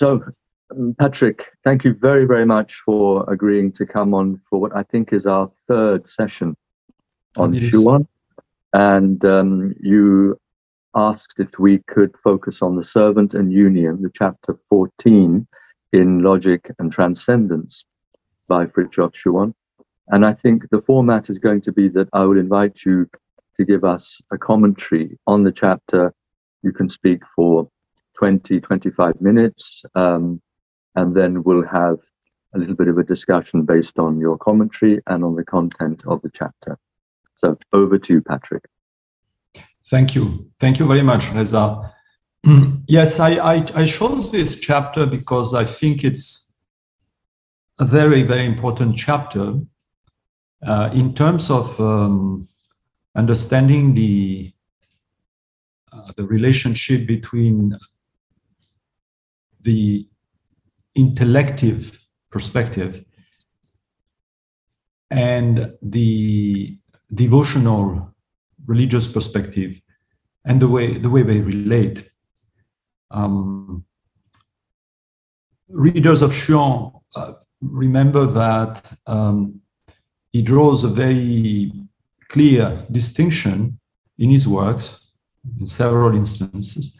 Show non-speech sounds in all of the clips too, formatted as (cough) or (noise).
So, um, Patrick, thank you very, very much for agreeing to come on for what I think is our third session on Schuon. And um, you asked if we could focus on the servant and union, the chapter 14 in Logic and Transcendence by Frithjof Schuon. And I think the format is going to be that I will invite you to give us a commentary on the chapter. You can speak for 20, 25 minutes, um, and then we'll have a little bit of a discussion based on your commentary and on the content of the chapter. So over to you, Patrick. Thank you. Thank you very much, Reza. (clears throat) yes, I, I, I chose this chapter because I think it's a very, very important chapter uh, in terms of um, understanding the uh, the relationship between the intellective perspective and the devotional religious perspective and the way the way they relate. Um, readers of Schuon uh, remember that um, he draws a very clear distinction in his works, in several instances,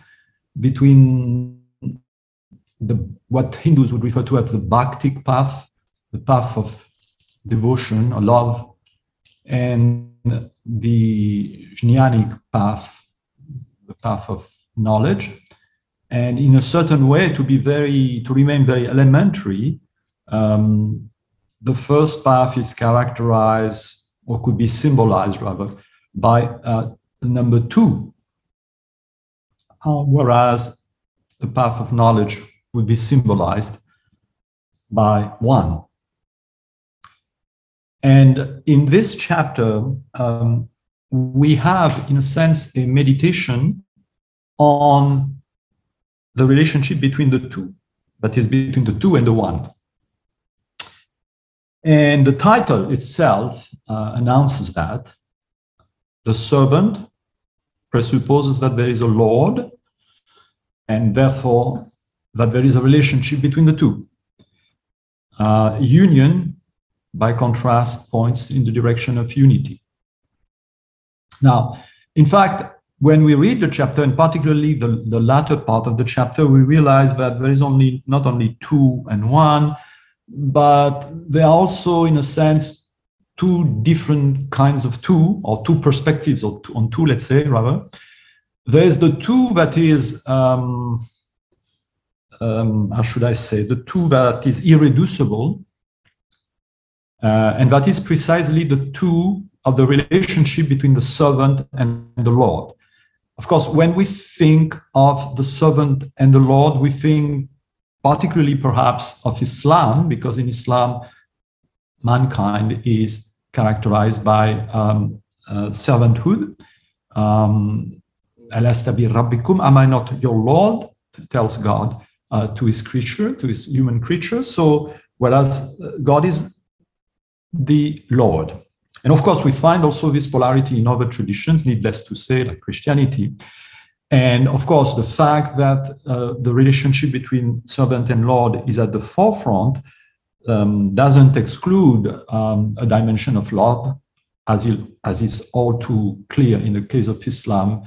between the what Hindus would refer to as the bhaktic path, the path of devotion or love, and the jnanic path, the path of knowledge. And in a certain way, to be very, to remain very elementary, um, the first path is characterized, or could be symbolized rather, by uh, number two, uh, whereas the path of knowledge would be symbolized by one. And in this chapter, um, we have, in a sense, a meditation on the relationship between the two, that is, between the two and the one. And the title itself uh, announces that the servant presupposes that there is a Lord, and therefore that there is a relationship between the two. Uh, union, by contrast, points in the direction of unity. Now, in fact, when we read the chapter, and particularly the, the latter part of the chapter, we realize that there is only not only two and one, but there are also, in a sense, two different kinds of two, or two perspectives or two, on two, let's say, rather. There's the two that is, um, um, how should I say, the two that is irreducible, uh, and that is precisely the two of the relationship between the servant and the Lord. Of course, when we think of the servant and the Lord, we think particularly perhaps of Islam, because in Islam, mankind is characterized by um, uh, servanthood. Um, rabbikum, am I not your Lord? tells God uh, to his creature, to his human creature. So, whereas uh, God is the Lord. And of course, we find also this polarity in other traditions, needless to say, like Christianity. And of course, the fact that uh, the relationship between servant and Lord is at the forefront um, doesn't exclude um, a dimension of love, as, it, as is all too clear in the case of Islam,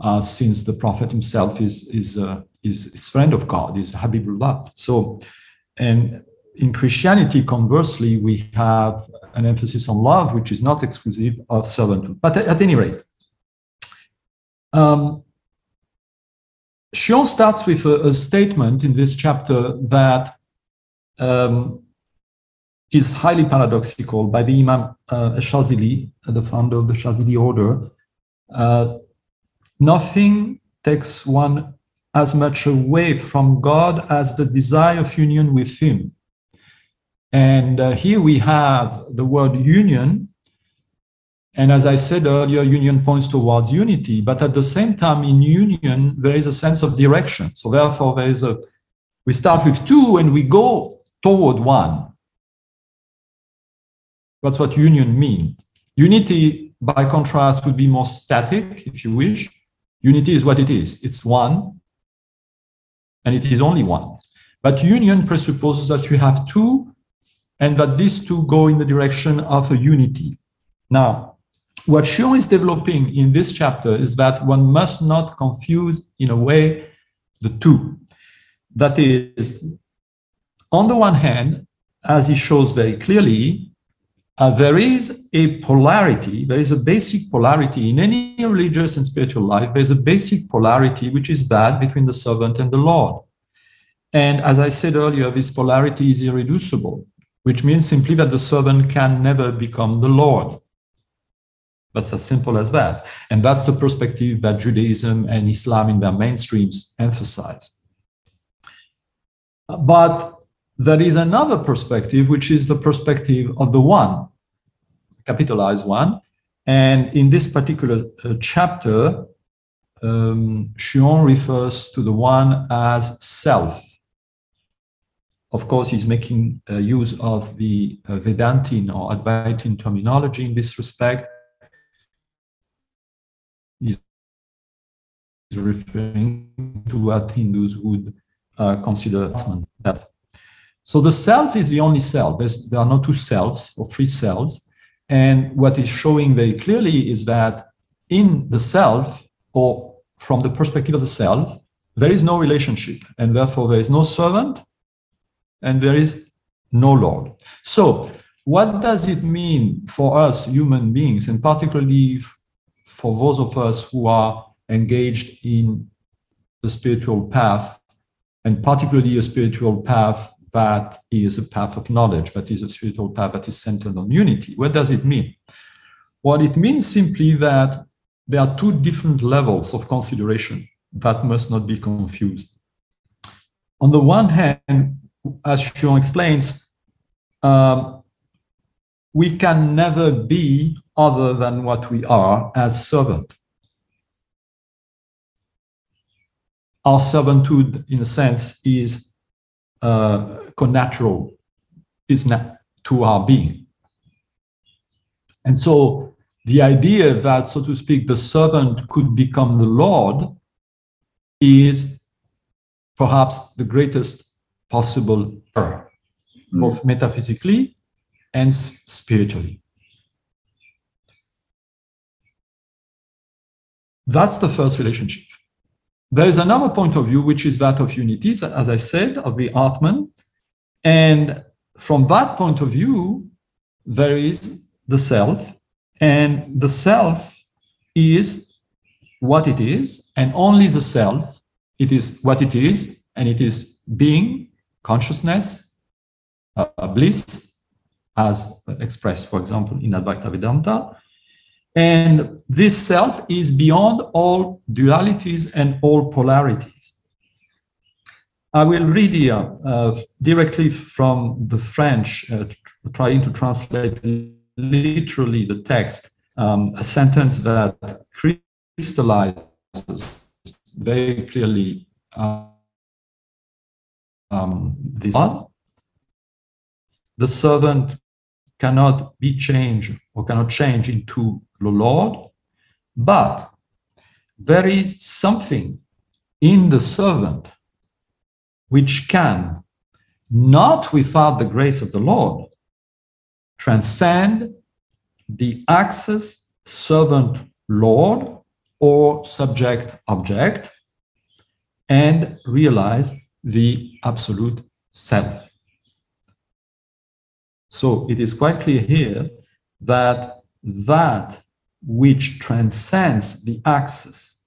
uh, since the Prophet himself is, is, uh, is, is friend of God, is Habibullah. So, and in Christianity, conversely, we have an emphasis on love, which is not exclusive of servanthood. But at, at any rate, um, starts with a, a, statement in this chapter that um, is highly paradoxical by the Imam uh, Shazili, the founder of the Shazili order. Uh, nothing takes one as much away from God as the desire of union with Him. And uh, here we have the word union, and as I said earlier, union points towards unity, but at the same time, in union, there is a sense of direction. So therefore, there is a, we start with two and we go toward one. That's what union means. Unity, by contrast, would be more static, if you wish. Unity is what it is. It's one, and it is only one. But union presupposes that you have two and that these two go in the direction of a unity. Now, what Schuon is developing in this chapter is that one must not confuse, in a way, the two. That is, on the one hand, as he shows very clearly, uh, there is a polarity, there is a basic polarity in any religious and spiritual life. There's a basic polarity, which is that between the servant and the Lord. And as I said earlier, this polarity is irreducible, which means simply that the servant can never become the Lord. That's as simple as that. And that's the perspective that Judaism and Islam in their mainstreams emphasize. But there is another perspective, which is the perspective of the one, capitalized one. And in this particular uh, chapter, um, Schuon refers to the one as self. Of course, he's making uh, use of the uh, Vedantin or Advaitin terminology in this respect. He's referring to what Hindus would uh, consider that so the self is the only self. There's, there are no two selves or three selves. And what is showing very clearly is that in the self, or from the perspective of the self, there is no relationship. And therefore, there is no servant and there is no Lord. So, what does it mean for us human beings, and particularly for those of us who are engaged in the spiritual path, and particularly a spiritual path that is a path of knowledge, that is a spiritual path that is centered on unity. What does it mean? Well, it means simply that there are two different levels of consideration that must not be confused. On the one hand, as Schuon explains, um, we can never be other than what we are as servant. Our servanthood, in a sense, is uh, connatural is not to our being. And so the idea that, so to speak, the servant could become the Lord is perhaps the greatest possible error, mm. both metaphysically and spiritually. That's the first relationship. There is another point of view, which is that of unity, as I said, of the Atman, and from that point of view, there is the self, and the self is what it is, and only the self, it is what it is, and it is being, consciousness, uh, bliss, as expressed, for example, in Advaita Vedanta. And this self is beyond all dualities and all polarities. I will read here uh, directly from the French, uh, trying to translate literally the text, um, a sentence that crystallizes very clearly uh, um, this. The servant cannot be changed or cannot change into the Lord, but there is something in the servant which can, not without the grace of the Lord, transcend the access servant Lord or subject object and realize the absolute self. So it is quite clear here that that which transcends the axis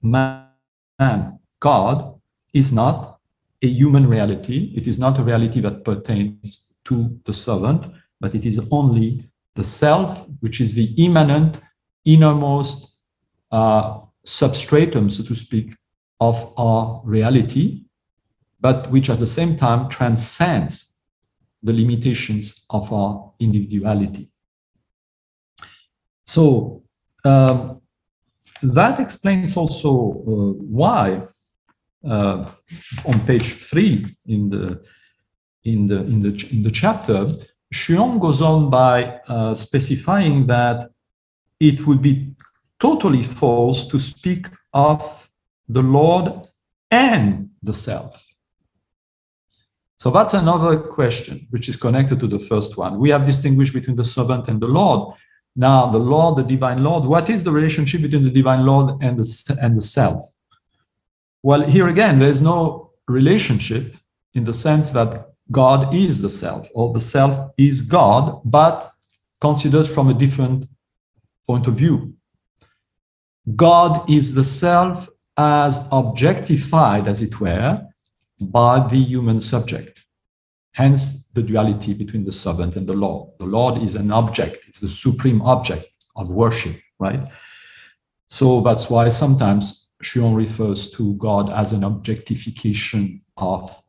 man, God is not a human reality. It is not a reality that pertains to the servant, but it is only the self, which is the immanent, innermost uh, substratum, so to speak, of our reality, but which at the same time transcends the limitations of our individuality. So um, that explains also uh, why uh, on page three in the in the in the in the chapter, Schuon goes on by uh, specifying that it would be totally false to speak of the Lord and the self. So that's another question which is connected to the first one. We have distinguished between the servant and the Lord. Now, the Lord, the divine Lord, what is the relationship between the divine Lord and the, and the self? Well, here again, there's no relationship in the sense that God is the self or the self is God, but considered from a different point of view. God is the self as objectified, as it were, by the human subject. Hence the duality between the servant and the Lord. The Lord is an object, it's the supreme object of worship, right? So that's why sometimes Schuon refers to God as an objectification of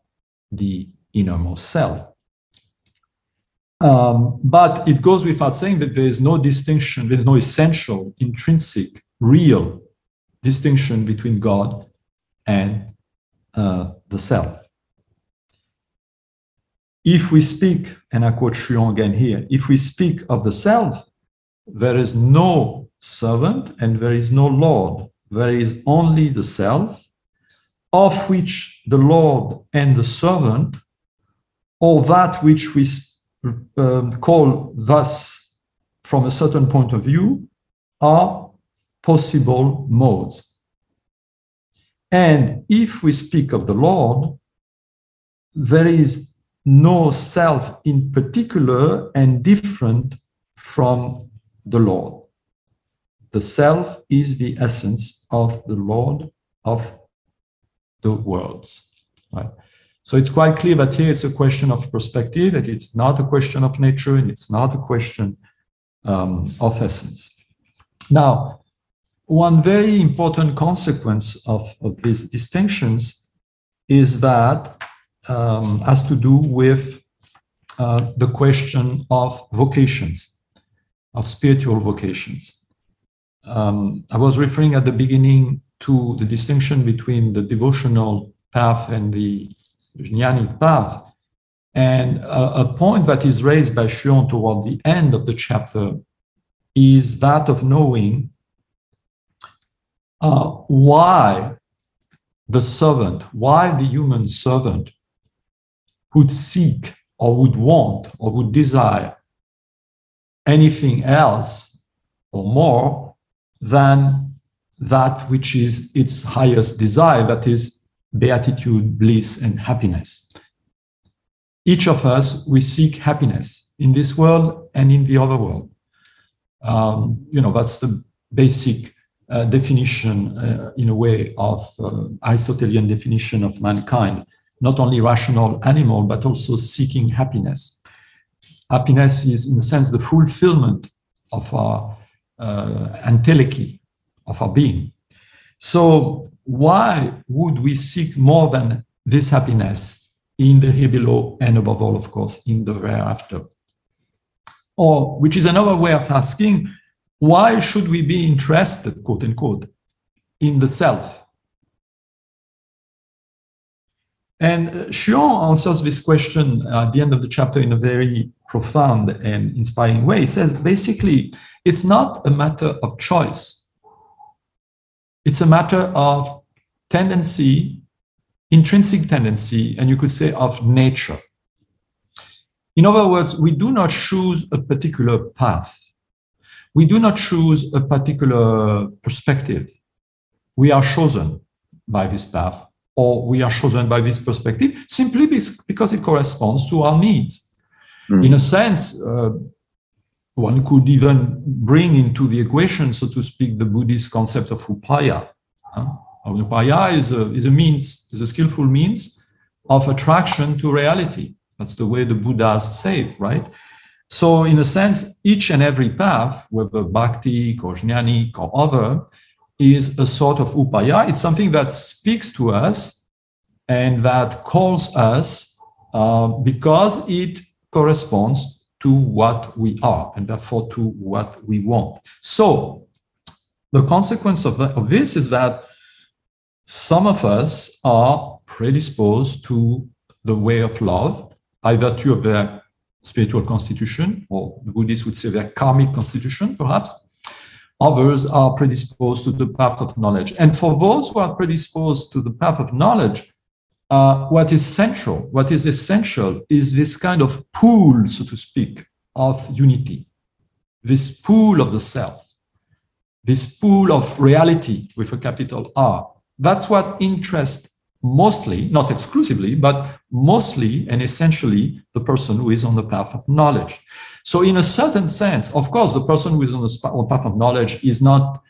the innermost self. Um, but it goes without saying that there is no distinction, there is no essential, intrinsic, real distinction between God and uh, the self. If we speak, and I quote Schuon again here, if we speak of the self, there is no servant and there is no Lord. There is only the self, of which the Lord and the servant, or that which we um, call thus from a certain point of view, are possible modes. And if we speak of the Lord, there is no self in particular and different from the Lord. The self is the essence of the Lord of the worlds. Right? So it's quite clear that here it's a question of perspective, it's not a question of nature, and it's not a question um, of essence. Now, one very important consequence of, of these distinctions is that um, has to do with uh, the question of vocations, of spiritual vocations. Um, I was referring at the beginning to the distinction between the devotional path and the jnanic path. And a, a point that is raised by Schuon toward the end of the chapter is that of knowing uh, why the servant, why the human servant would seek or would want or would desire anything else or more than that which is its highest desire, that is beatitude, bliss, and happiness. Each of us, we seek happiness in this world and in the other world. Um, you know, that's the basic uh, definition, uh, in a way, of uh, Aristotelian definition of mankind, not only rational animal, but also seeking happiness. Happiness is, in a sense, the fulfillment of our uh, entelechy, of our being. So, why would we seek more than this happiness in the here below and above all, of course, in the hereafter? Or, which is another way of asking, why should we be interested, quote unquote, in the self? And uh, Schuon answers this question at the end of the chapter in a very profound and inspiring way. He says basically, it's not a matter of choice, it's a matter of tendency, intrinsic tendency, and you could say of nature. In other words, we do not choose a particular path we do not choose a particular perspective. We are chosen by this path, or we are chosen by this perspective simply because it corresponds to our needs. Mm. In a sense, uh, one could even bring into the equation, so to speak, the Buddhist concept of upaya. Huh? Upaya is a, is a means, is a skillful means of attraction to reality. That's the way the Buddhas say it, right? So, in a sense, each and every path, whether bhakti, or jnanic, or other, is a sort of upaya. It's something that speaks to us and that calls us uh, because it corresponds to what we are and therefore to what we want. So, the consequence of, of this is that some of us are predisposed to the way of love by virtue of their spiritual constitution, or the Buddhists would say their karmic constitution, perhaps. Others are predisposed to the path of knowledge. And for those who are predisposed to the path of knowledge, uh, what is central, what is essential, is this kind of pool, so to speak, of unity, this pool of the self, this pool of reality with a capital R. That's what interests mostly, not exclusively, but mostly and essentially the person who is on the path of knowledge. So, in a certain sense, of course, the person who is on the path of knowledge is not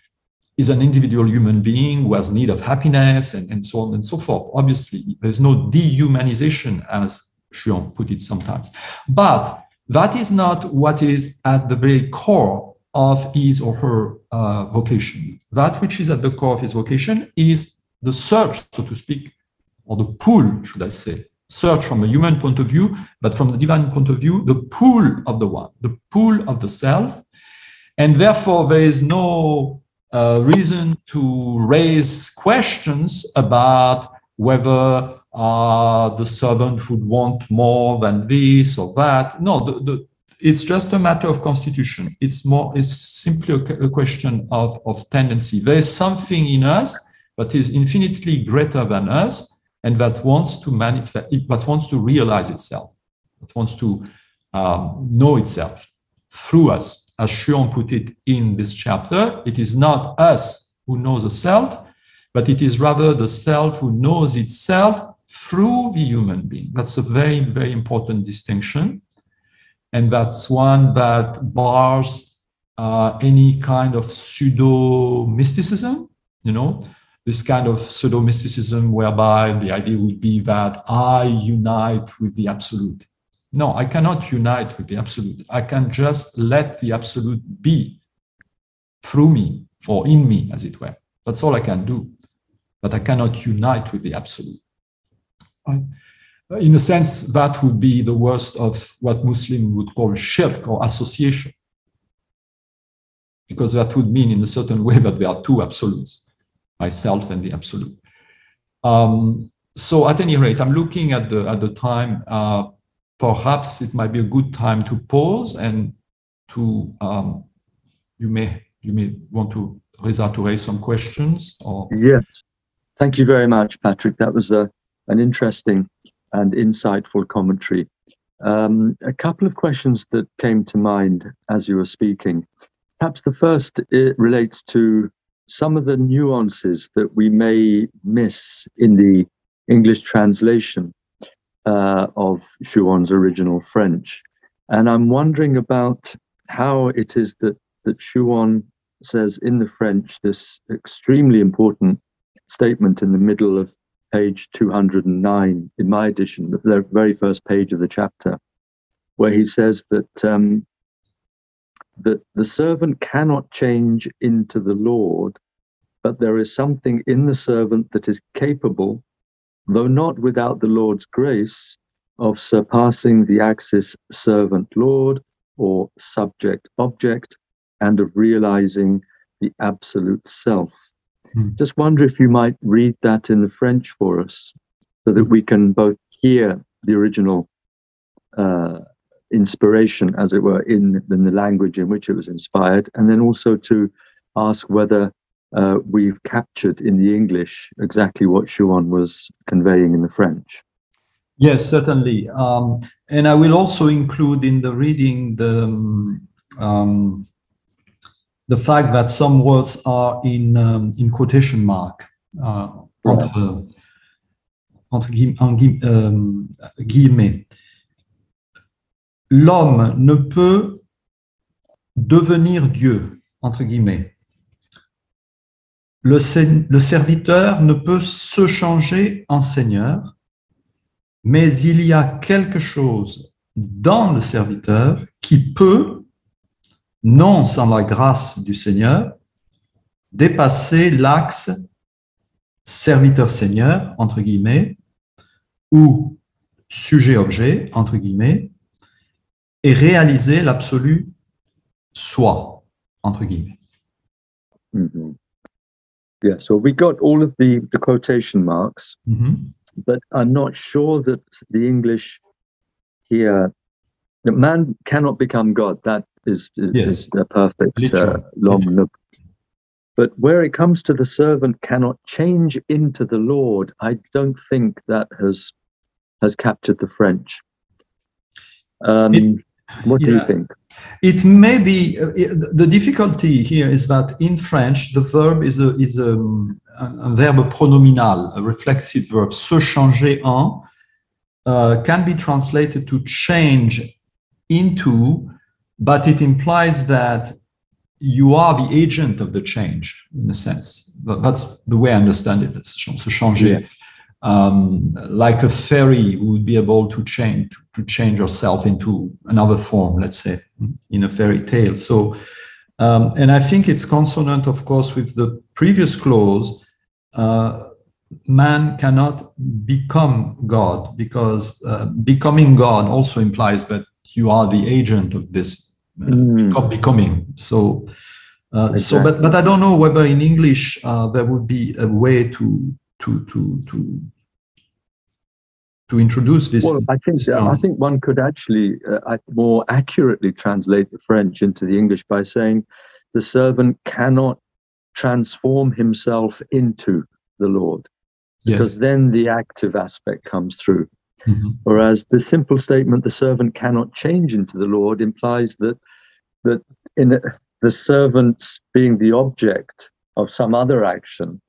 is an individual human being who has need of happiness and, and so on and so forth. Obviously, there's no dehumanization, as Schuon put it sometimes. But that is not what is at the very core of his or her uh, vocation. That which is at the core of his vocation is the search, so to speak, or the pull, should I say, search from a human point of view, but from the divine point of view, the pull of the one, the pull of the self. And therefore, there is no uh, reason to raise questions about whether uh, the servant would want more than this or that. No, the, the, it's just a matter of constitution. It's more, it's simply a, a question of, of tendency. There is something in us that is infinitely greater than us and that wants to manifest, that wants to realize itself, that wants to um, know itself through us as Schuon put it in this chapter, it is not us who knows the self, but it is rather the self who knows itself through the human being. That's a very, very important distinction. And that's one that bars uh, any kind of pseudo mysticism, you know, this kind of pseudo mysticism whereby the idea would be that I unite with the absolute. No, I cannot unite with the absolute. I can just let the absolute be through me or in me, as it were. That's all I can do. But I cannot unite with the absolute. In a sense, that would be the worst of what Muslims would call shirk or association. Because that would mean, in a certain way, that there are two absolutes myself and the absolute. Um, so, at any rate, I'm looking at the, at the time. Uh, perhaps it might be a good time to pause and to um, you may you may want to Reza to raise some questions or yes thank you very much patrick that was a, an interesting and insightful commentary um, a couple of questions that came to mind as you were speaking perhaps the first it relates to some of the nuances that we may miss in the english translation uh, of Schuon's original French. And I'm wondering about how it is that, that Schuon says in the French this extremely important statement in the middle of page 209 in my edition, the very first page of the chapter, where he says that um, that the servant cannot change into the Lord, but there is something in the servant that is capable though not without the Lord's grace, of surpassing the axis servant Lord or subject object and of realizing the absolute self. Hmm. Just wonder if you might read that in the French for us so that we can both hear the original uh, inspiration, as it were, in, in the language in which it was inspired, and then also to ask whether uh, we've captured in the English exactly what Schuon was conveying in the French. Yes, certainly. Um, and I will also include in the reading the um, the fact that some words are in um, in quotation mark uh, entre, entre guillemets. L'homme ne peut devenir Dieu entre guillemets. Le, serviteur ne peut se changer en Seigneur, mais il y a quelque chose dans le serviteur qui peut, non sans la grâce du Seigneur, dépasser l'axe serviteur-seigneur, entre guillemets, ou sujet-objet, entre guillemets, et réaliser l'absolu soi, entre guillemets. Mm-hmm. Yeah, so we got all of the, the quotation marks, mm-hmm. but I'm not sure that the English here, that man cannot become God. That is is, yes. is a perfect uh, long look. But where it comes to the servant cannot change into the Lord, I don't think that has has captured the French. Um, it, what do yeah. you think? It may be uh, the difficulty here is that in French the verb is a is a, a verb pronominal, a reflexive verb. Se changer en uh, can be translated to change into, but it implies that you are the agent of the change in a sense. That's the way I understand it. Se changer. Yeah. Um, like a fairy would be able to change to change yourself into another form, let's say, in a fairy tale. So, um, and I think it's consonant, of course, with the previous clause. Uh, man cannot become God because uh, becoming God also implies that you are the agent of this uh, mm. becoming. So, uh, exactly. so, but but I don't know whether in English uh, there would be a way to to to to to introduce this. Well, I think I think one could actually uh, more accurately translate the French into the English by saying the servant cannot transform himself into the Lord because then the active aspect comes through. Mm-hmm. Whereas the simple statement, the servant cannot change into the Lord, implies that that in the, the servant being the object of some other action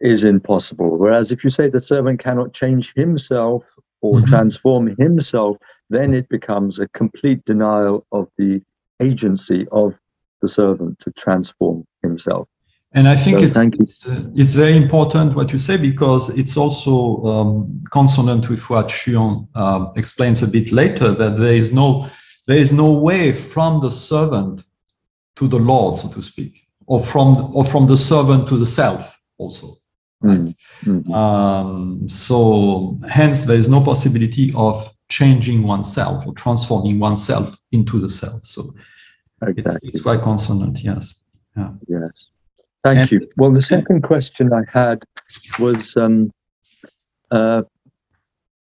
is impossible. Whereas if you say the servant cannot change himself or mm-hmm. transform himself, then it becomes a complete denial of the agency of the servant to transform himself. And I think so it's, it's, it's, very important what you say because it's also um, consonant with what Schuon uh, explains a bit later that there is no there is no way from the servant to the Lord, so to speak, or from or from the servant to the self also. Right? Mm-hmm. Um, so hence there is no possibility of changing oneself or transforming oneself into the self. So exactly. it's quite consonant, yes. Yeah. Yes. Thank and, you. Well, the second question I had was um, uh,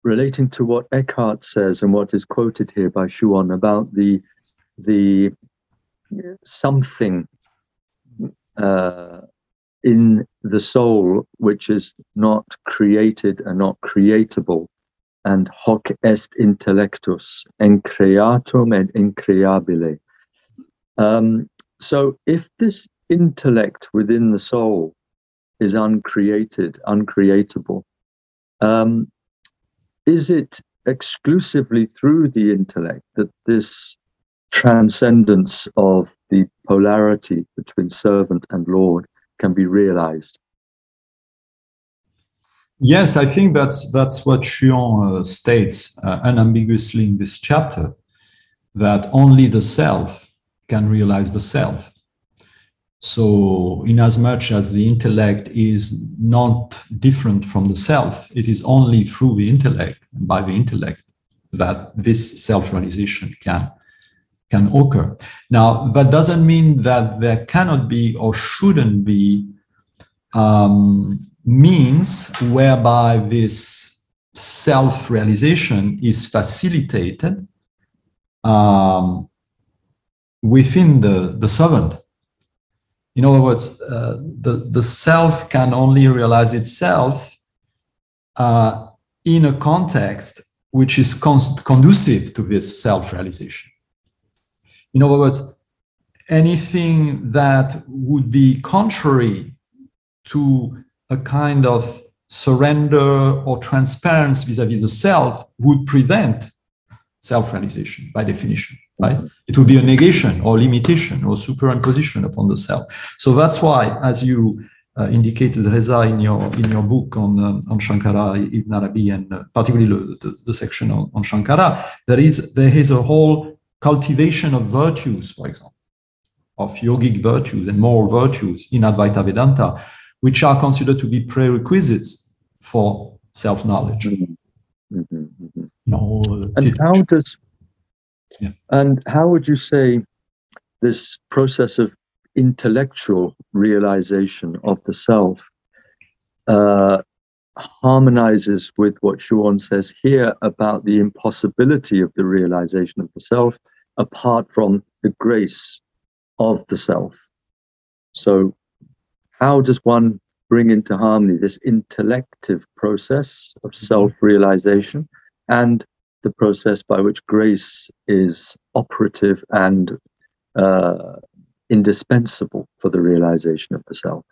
relating to what Eckhart says and what is quoted here by Schuon about the the something uh, in the soul which is not created and not creatable, and hoc est intellectus, increatum et increabile. Um, so, if this intellect within the soul is uncreated, uncreatable. Um, is it exclusively through the intellect that this transcendence of the polarity between servant and Lord can be realized? Yes, I think that's that's what Schuon uh, states uh, unambiguously in this chapter, that only the self can realize the self. So, in as much as the intellect is not different from the self, it is only through the intellect, by the intellect, that this self-realization can can occur. Now, that doesn't mean that there cannot be or shouldn't be um, means whereby this self-realization is facilitated um, within the, the servant in other words, uh, the, the self can only realize itself uh, in a context which is con- conducive to this self realization. In other words, anything that would be contrary to a kind of surrender or transparency vis a vis the self would prevent self realization by definition right? It would be a negation or limitation or superimposition upon the self. So that's why, as you uh, indicated, Reza, in your in your book on um, on Shankara, Ibn Arabi, and uh, particularly the, the, section on, on Shankara, there is there is a whole cultivation of virtues, for example, of yogic virtues and moral virtues in Advaita Vedanta, which are considered to be prerequisites for self knowledge. Mm-hmm. Mm-hmm. mm-hmm. No, and how does yeah. And how would you say this process of intellectual realization of the self uh, harmonizes with what Schuon says here about the impossibility of the realization of the self apart from the grace of the self? So, how does one bring into harmony this intellective process of Mm-hmm. self-realization and the process by which grace is operative and uh, indispensable for the realization of the self?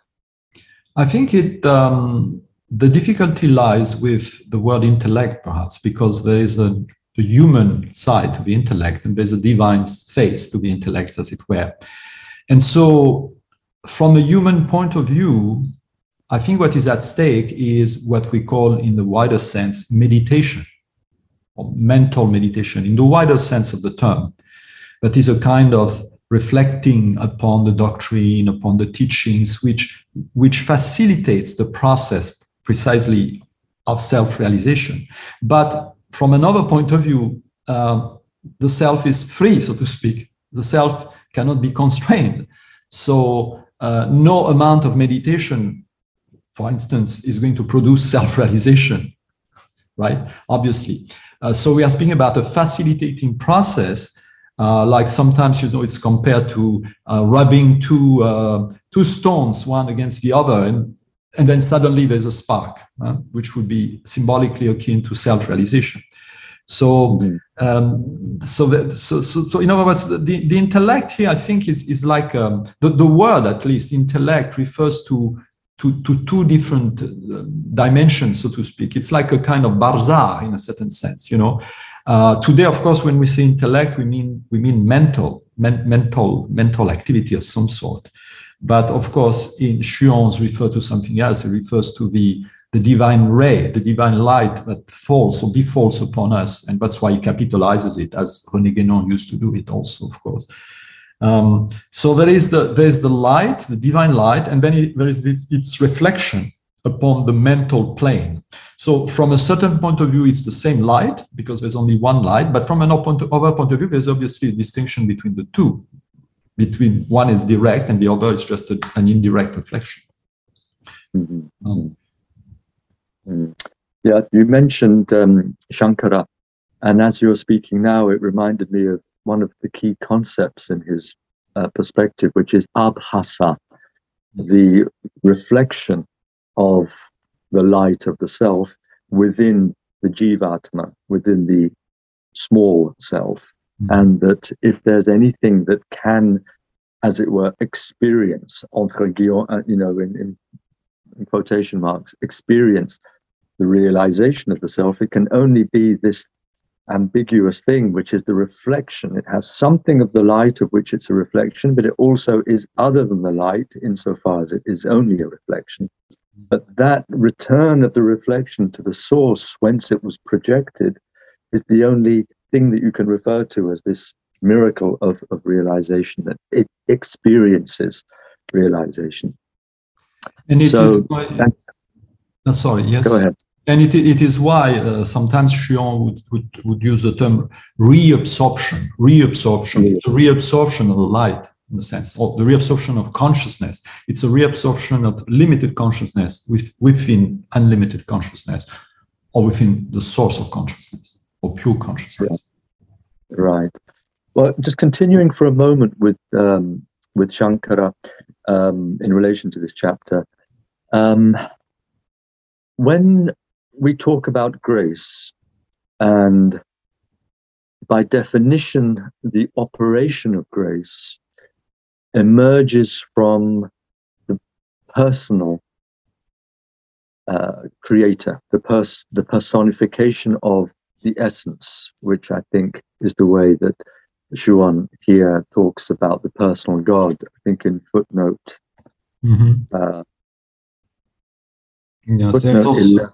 I think it um, the difficulty lies with the word intellect, perhaps, because there is a, a, human side to the intellect and there's a divine face to the intellect, as it were. And so, from a human point of view, I think what is at stake is what we call, in the wider sense, meditation or mental meditation, in the wider sense of the term. That is a kind of reflecting upon the doctrine, upon the teachings, which, which facilitates the process precisely of self realization. But from another point of view, uh, the self is free, so to speak. The self cannot be constrained. So, uh, no amount of meditation, for instance, is going to produce self realization, right? Obviously. Uh, so, we are speaking about a facilitating process uh, like sometimes you know it's compared to uh, rubbing two uh, two stones one against the other and and then suddenly there's a spark which would be symbolically akin to self-realization. So um, so, that, so, so so in other words the, the intellect here i think is is like um, the, the word at least intellect refers to to, to two different uh, dimensions so to speak. It's like a kind of bazaar in a certain sense you know. Uh, today, of course, when we say intellect, we mean we mean mental, men, mental, mental activity of some sort. But of course, in Schuon's refer to something else. It refers to the the divine ray, the divine light that falls or befalls upon us, and that's why he capitalizes it, as René Guénon used to do it, also, of course. Um, so there is the there is the light, the divine light, and then it, there is its, its reflection upon the mental plane. So from a certain point of view, it's the same light because there's only one light. But from another point of view, there's obviously a distinction between the two. Between one is direct and the other is just a, an indirect reflection. Mm-hmm. Um, yeah, you mentioned um, Shankara, and as you're speaking now, it reminded me of one of the key concepts in his uh, perspective, which is abhasa, the reflection of the light of the self within the jivatma, within the small self. Mm-hmm. And that if there's anything that can, as it were, experience, entre guillemets, you know, in, in, in quotation marks, experience the realization of the self, it can only be this ambiguous thing, which is the reflection. It has something of the light of which it's a reflection, but it also is other than the light insofar as it is only a reflection. But that return of the reflection to the source whence it was projected is the only thing that you can refer to as this miracle of, of realization, that it experiences realization. And it so, is why, that, oh, sorry, yes. Go ahead. And it, it is why uh, sometimes Schuon would, would, would use the term reabsorption. Reabsorption. Yes. It's a reabsorption of the light in a sense, or the reabsorption of consciousness. It's a reabsorption of limited consciousness with, within unlimited consciousness, or within the source of consciousness, or pure consciousness. Right. right. Well, just continuing for a moment with um, with Shankara um, in relation to this chapter. Um, when we talk about grace and by definition, the operation of grace emerges from the personal uh, creator, the pers- the personification of the essence, which I think is the way that Schuon here talks about the personal God. I think in footnote. Mm-hmm. Uh, yeah, footnote also, 11,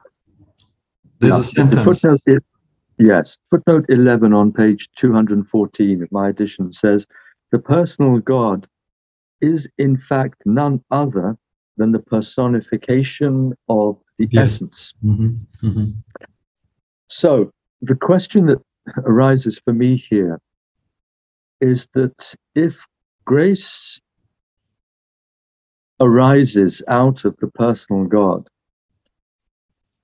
there's a sentence. Footnote, yes, footnote 11 on page 214 of my edition says the personal God is in fact none other than the personification of the yes. essence. Mm-hmm. Mm-hmm. So the question that arises for me here is that if grace arises out of the personal God,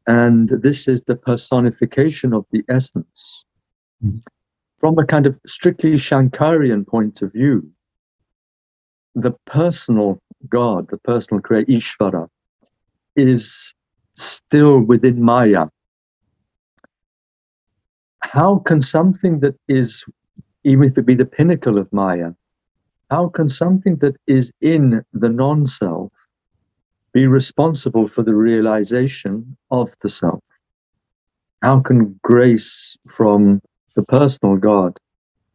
and this is the personification of the essence, mm-hmm. from a kind of strictly Shankarian point of view, the personal God, the personal creator, Ishvara, is still within Maya. How can something that is, even if it be the pinnacle of Maya, how can something that is in the non self be responsible for the realization of the self? How can grace from the personal God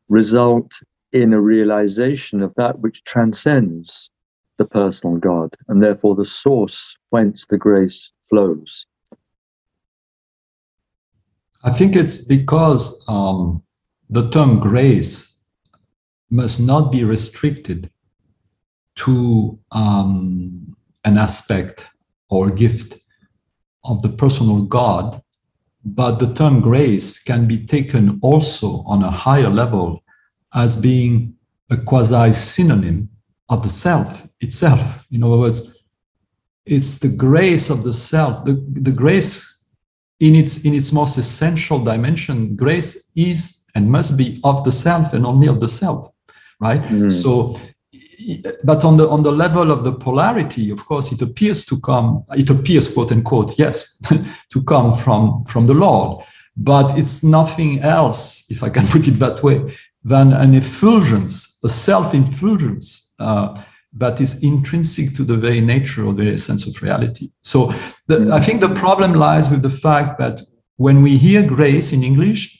result in a realization of that which transcends the personal God and therefore the source whence the grace flows? I think it's because um, the term grace must not be restricted to um, an aspect or gift of the personal God, but the term grace can be taken also on a higher level as being a quasi synonym of the self itself. In other words, it's the grace of the self, the, the grace in its in its most essential dimension. Grace is and must be of the self and only of the self, right? Mm. So but on the on the level of the polarity of course it appears to come it appears quote unquote yes (laughs) to come from from the lord but it's nothing else if i can (laughs) put it that way than an effulgence a self-effulgence uh, that is intrinsic to the very nature of the sense of reality so the, mm-hmm. i think the problem lies with the fact that when we hear grace in english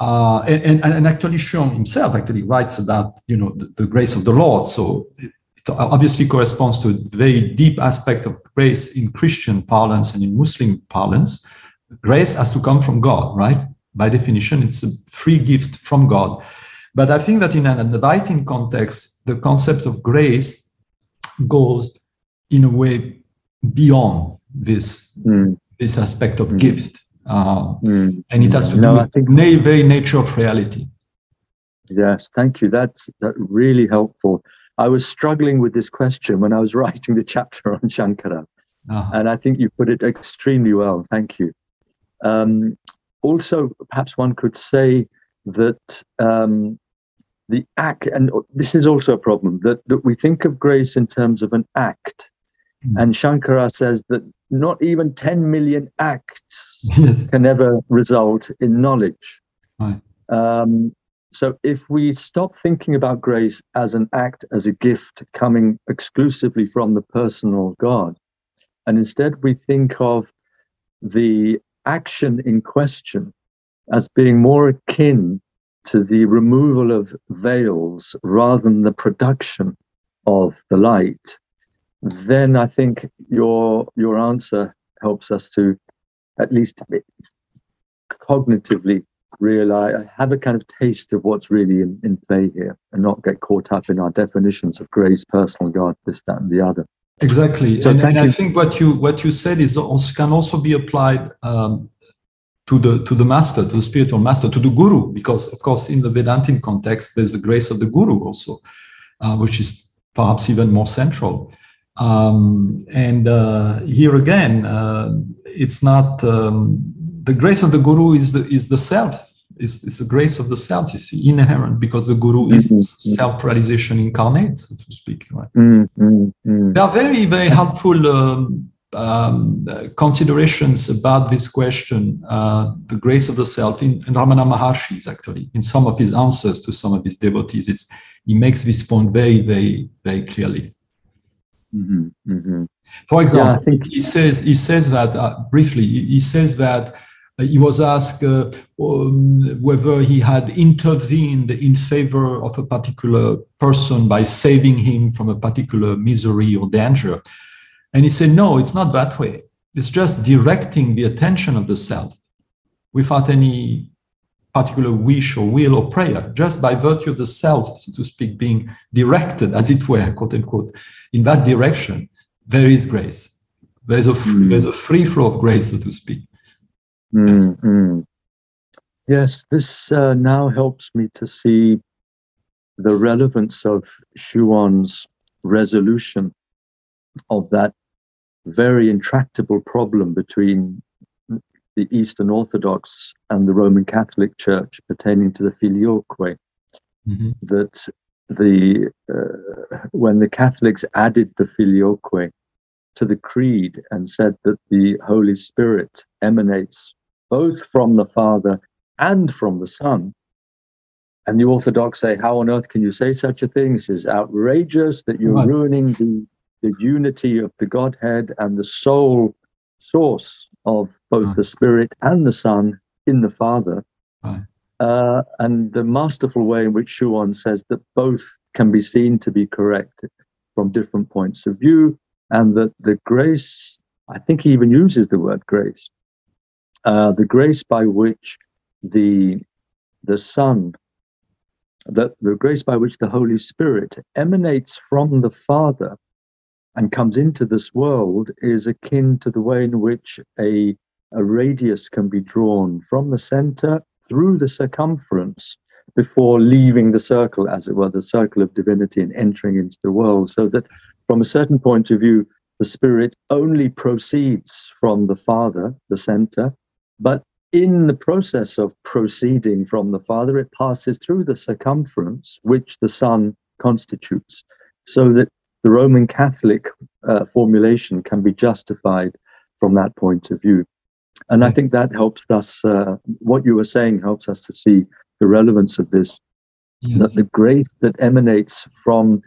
uh, and, and, and, actually Schuon himself actually writes about you know the, the grace of the Lord. So it, it, obviously corresponds to a very deep aspect of grace in Christian parlance and in Muslim parlance. Grace has to come from God, right? By definition, it's a free gift from God. But I think that in an Advaitin context, the concept of grace goes in a way beyond this, mm. this aspect of mm. gift. Uh, mm. And it has to no, do with the very nature of reality. Yes, thank you. That's that really helpful. I was struggling with this question when I was (laughs) writing the chapter on Shankara, uh-huh. and I think you put it extremely well. Thank you. Um, also, perhaps one could say that um, the act, and this is also a problem, that, that we think of grace in terms of an act. Mm. And Shankara says that not even 10 million acts (laughs) yes. can ever result in knowledge. Right. Um, so if we stop thinking about grace as an act, as a gift coming exclusively from the personal God, and instead we think of the action in question as being more akin to the removal of veils rather than the production of the light, then I think your your answer helps us to at least cognitively realize have a kind of taste of what's really in, in play here and not get caught up in our definitions of grace personal god this that and the other. Exactly. So and, and i think what you what you said is also can also be applied um, to the to the master to the spiritual master to the guru because of course in the vedantin context there's the grace of the guru also uh, which is perhaps even more central um, and uh, here again, uh, it's not um, the grace of the guru is the, is the self. Is, is the grace of the self, you see, inherent because the guru is mm-hmm. self-realization incarnate, so to speak. Right? Mm-hmm. There are very, very helpful um, um, considerations about this question, uh, the grace of the self, in, in Ramana Maharshi, actually, in some of his answers to some of his devotees. It's, he makes this point very, very, very clearly. Mm-hmm, mm-hmm. For example, yeah, I think he says he says that uh, briefly. He says that uh, he was asked uh, um, whether he had intervened in favor of a particular person by saving him from a particular misery or danger, and he said, "No, it's not that way. It's just directing the attention of the self, without any particular wish or will or prayer, just by virtue of the self, so to speak, being directed, as it were, quote unquote, in that direction, there is grace. There's a, mm. there's a free flow of grace, so to speak. Mm-hmm. Yes, this uh, now helps me to see the relevance of Schuon's resolution of that very intractable problem between the Eastern Orthodox and the Roman Catholic Church pertaining to the filioque, mm-hmm. that the uh, when the Catholics added the filioque to the creed and said that the Holy Spirit emanates both from the Father and from the Son. And the Orthodox say, How on earth can you say such a thing? This is outrageous that you're right. ruining the, the unity of the Godhead and the sole source of both right. the Spirit and the Son in the Father. Right. Uh, and the masterful way in which Schuon says that both can be seen to be correct from different points of view, and that the grace, I think he even uses the word grace, uh, the grace by which the the Son, that the grace by which the Holy Spirit emanates from the Father and comes into this world is akin to the way in which a, a radius can be drawn from the center through the circumference before leaving the circle, as it were, the circle of divinity and entering into the world. So that from a certain point of view, the Spirit only proceeds from the Father, the center, but in the process of proceeding from the Father, it passes through the circumference, which the Son constitutes, so that the Roman Catholic uh, formulation can be justified from that point of view. And I think that helps us, uh, what you were saying helps us to see the relevance of this, yes. that the grace that emanates from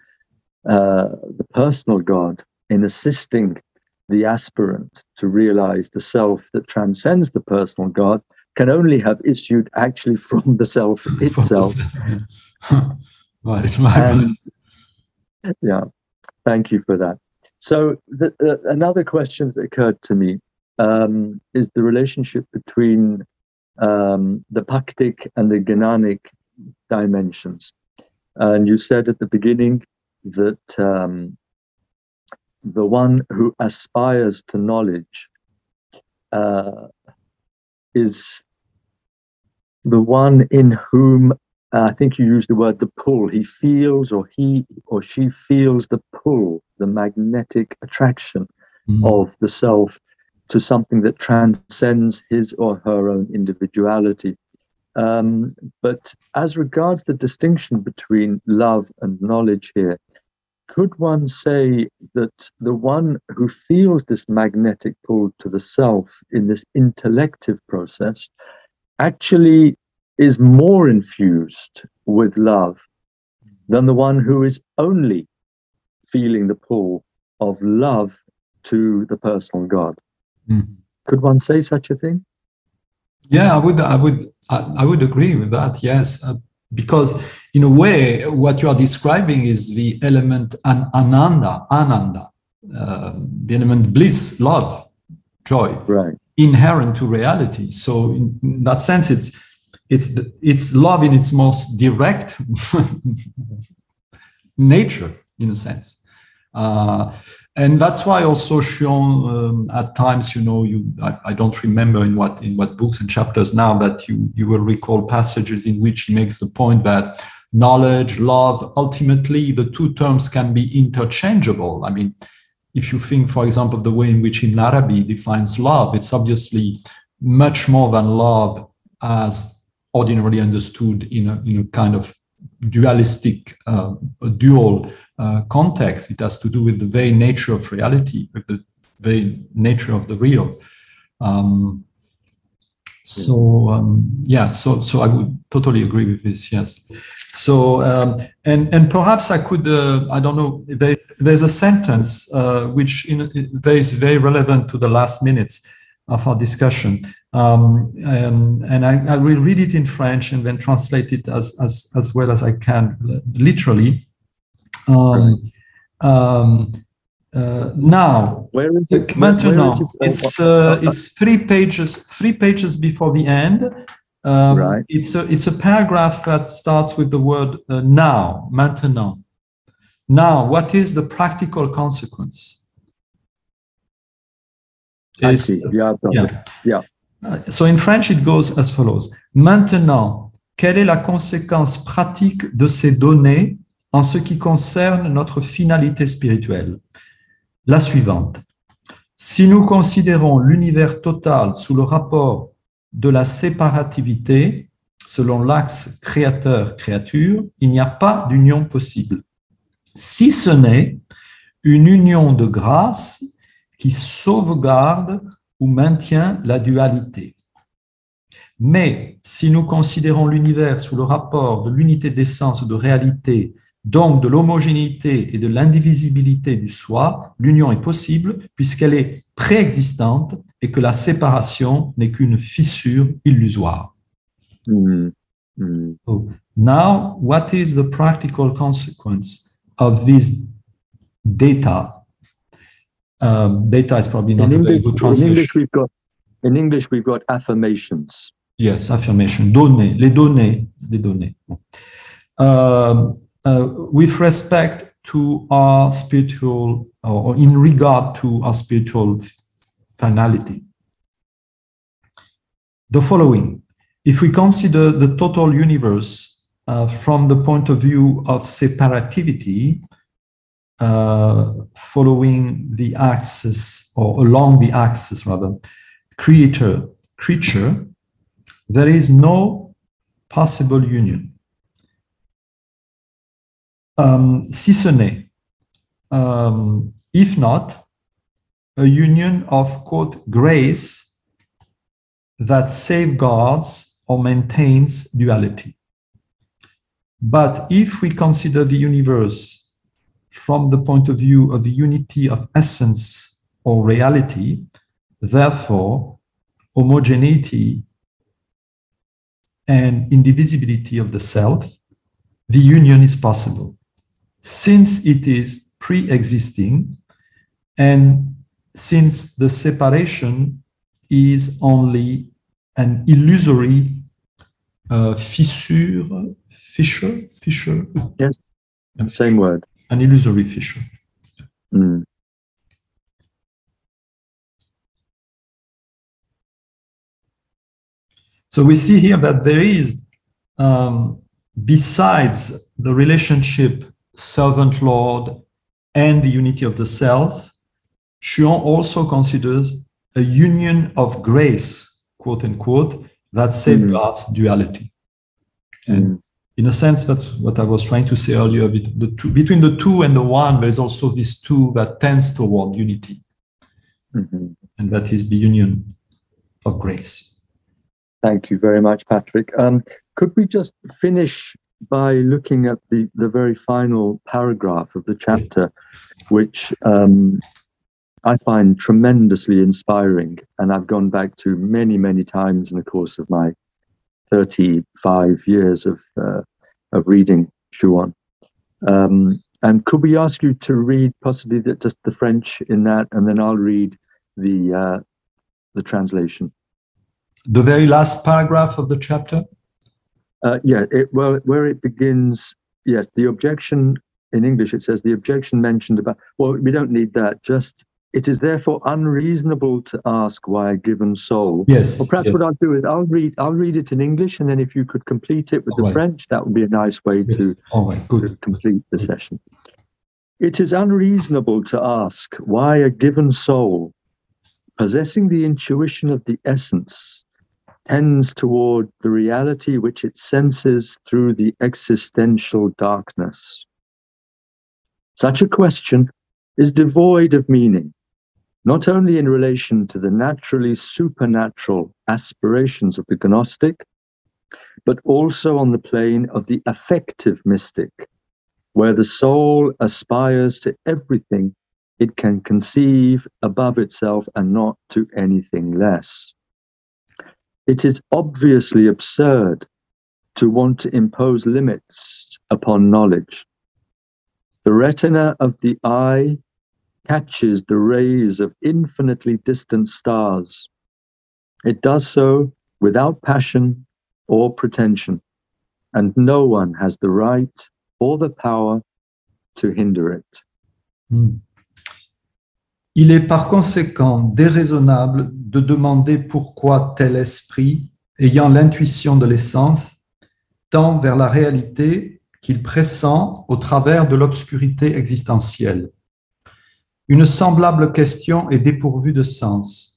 uh, the personal God in assisting the aspirant to realize the self that transcends the personal God can only have issued actually from the self (laughs) itself. right, (laughs) and, yeah, thank you for that. So, the, uh, another question that occurred to me um, is the relationship between um, the bhaktic and the Gnanic dimensions. And you said at the beginning that um, the one who aspires to knowledge uh, is the one in whom I think you used the word the pull. He feels, or he or she feels the pull, the magnetic attraction mm-hmm. of the self to something that transcends his or her own individuality. Um, but as regards the distinction between love and knowledge here, could one say that the one who feels this magnetic pull to the self in this intellective process actually is more infused with love than the one who is only feeling the pull of love to the personal God? Mm. Could one say such a thing? Yeah, I would. I would. I, would agree with that. Yes, uh, because in a way, what you are describing is the element an, ananda, ananda, uh, the element bliss, love, joy, right. inherent to reality. So, in that sense, it's it's it's love in its most direct (laughs) nature, in a sense. Uh, and that's why also Schuon um, at times you know you I, I, don't remember in what in what books and chapters now but you you will recall passages in which he makes the point that knowledge love ultimately the two terms can be interchangeable i mean if you think for example the way in which Ibn Arabi defines love it's obviously much more than love as ordinarily understood in a, in a kind of dualistic uh, dual uh, context. It has to do with the very nature of reality, with the very nature of the real. Um, so um, yeah, so so I would totally agree with this. Yes. So um, and and perhaps I could uh, I don't know. There, there's a sentence uh, which in, is very relevant to the last minutes of our discussion. Um, um, and I, I, will read it in French and then translate it as, as, as well as I can, literally. Um, um, uh, now, where is it? Maintenant, it? it's uh, it's three pages, three pages before the end. Um, right. It's a it's a paragraph that starts with the word uh, now, maintenant. Now, what is the practical consequence? I see. Yeah, yeah. yeah. So in French, it goes as follows. Maintenant, quelle est la conséquence pratique de ces données en ce qui concerne notre finalité spirituelle? La suivante. Si nous considérons l'univers total sous le rapport de la séparativité, selon l'axe créateur-créature, il n'y a pas d'union possible, si ce n'est une union de grâce qui sauvegarde ou maintient la dualité. Mais si nous considérons l'univers sous le rapport de l'unité d'essence ou de réalité, donc de l'homogénéité et de l'indivisibilité du soi, l'union est possible puisqu'elle est préexistante et que la séparation n'est qu'une fissure illusoire. Mm. Mm. So now, what is the practical consequence of this data? Um, data is probably not In a very English, good in. English, we've got in English we've got affirmations. Yes, affirmation. Données, les données, les données. Um, uh, with respect to our spiritual, or in regard to our spiritual finality. The following if we consider the total universe uh, from the point of view of separativity, uh, following the axis or along the axis rather, creator creature, there is no possible union. Um, si ce n'est, um, if not, a union of quote grace that safeguards or maintains duality. But if we consider the universe from the point of view of the unity of essence or reality, therefore, homogeneity and indivisibility of the self, the union is possible since it is pre existing and since the separation is only an illusory uh, fissure, fissure, fissure, Yes. Same word. An illusory fissure. Mm. So we see here that there is, um, besides the relationship servant Lord and the unity of the self, Schuon also considers a union of grace, quote unquote, that safeguards duality. And in a sense, that's what I was trying to say earlier. The two, between the two and the one, there is also this two that tends toward unity, Mhm. and that is the union of grace. Thank you very much, Patrick. Um, could we just finish by looking at the, the very final paragraph of the chapter, which um, I find tremendously inspiring, and I've gone back to many, many times in the course of my 35 years of uh, of reading Schuon. Um, and could we ask you to read possibly the, just the French in that, and then I'll read the uh, the translation. The very last paragraph of the chapter. Uh, yeah, it, well, where it begins, yes, the objection in English, it says the objection mentioned about, well, we don't need that. Just, it is therefore unreasonable to ask why a given soul. Yes. Well, perhaps yes. what I'll do is I'll read, I'll read it in English, and then if you could complete it with the Alright. French, that would be a nice way Yes. to, All right, to complete the session. It is unreasonable to ask why a given soul, possessing the intuition of the essence, tends toward the reality which it senses through the existential darkness. Such a question is devoid of meaning, not only in relation to the naturally supernatural aspirations of the Gnostic, but also on the plane of the affective mystic, where the soul aspires to everything it can conceive above itself and not to anything less. It is obviously absurd to want to impose limits upon knowledge. The retina of the eye catches the rays of infinitely distant stars. It does so without passion or pretension, and no one has the right or the power to hinder it. Hmm. Il est par conséquent déraisonnable de demander pourquoi tel esprit, ayant l'intuition de l'essence, tend vers la réalité qu'il pressent au travers de l'obscurité existentielle. Une semblable question est dépourvue de sens.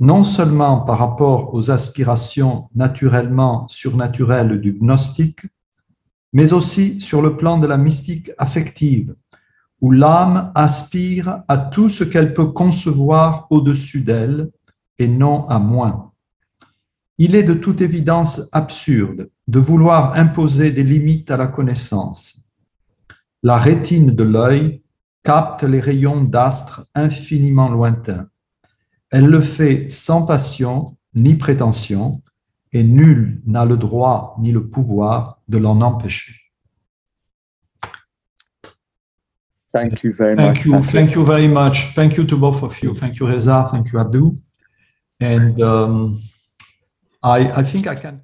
non seulement par rapport aux aspirations naturellement surnaturelles du gnostique, mais aussi sur le plan de la mystique affective, où l'âme aspire à tout ce qu'elle peut concevoir au-dessus d'elle et non à moins. Il est de toute évidence absurde de vouloir imposer des limites à la connaissance. La rétine de l'œil capte les rayons d'astres infiniment lointains. Elle le fait sans passion ni prétention, et nul n'a le droit ni le pouvoir de l'en empêcher. Thank you very Thank much. you, Patrick. thank you very much. Thank you to both of you. Thank you, Reza. Thank you, Abdou. And um, I, I think I can.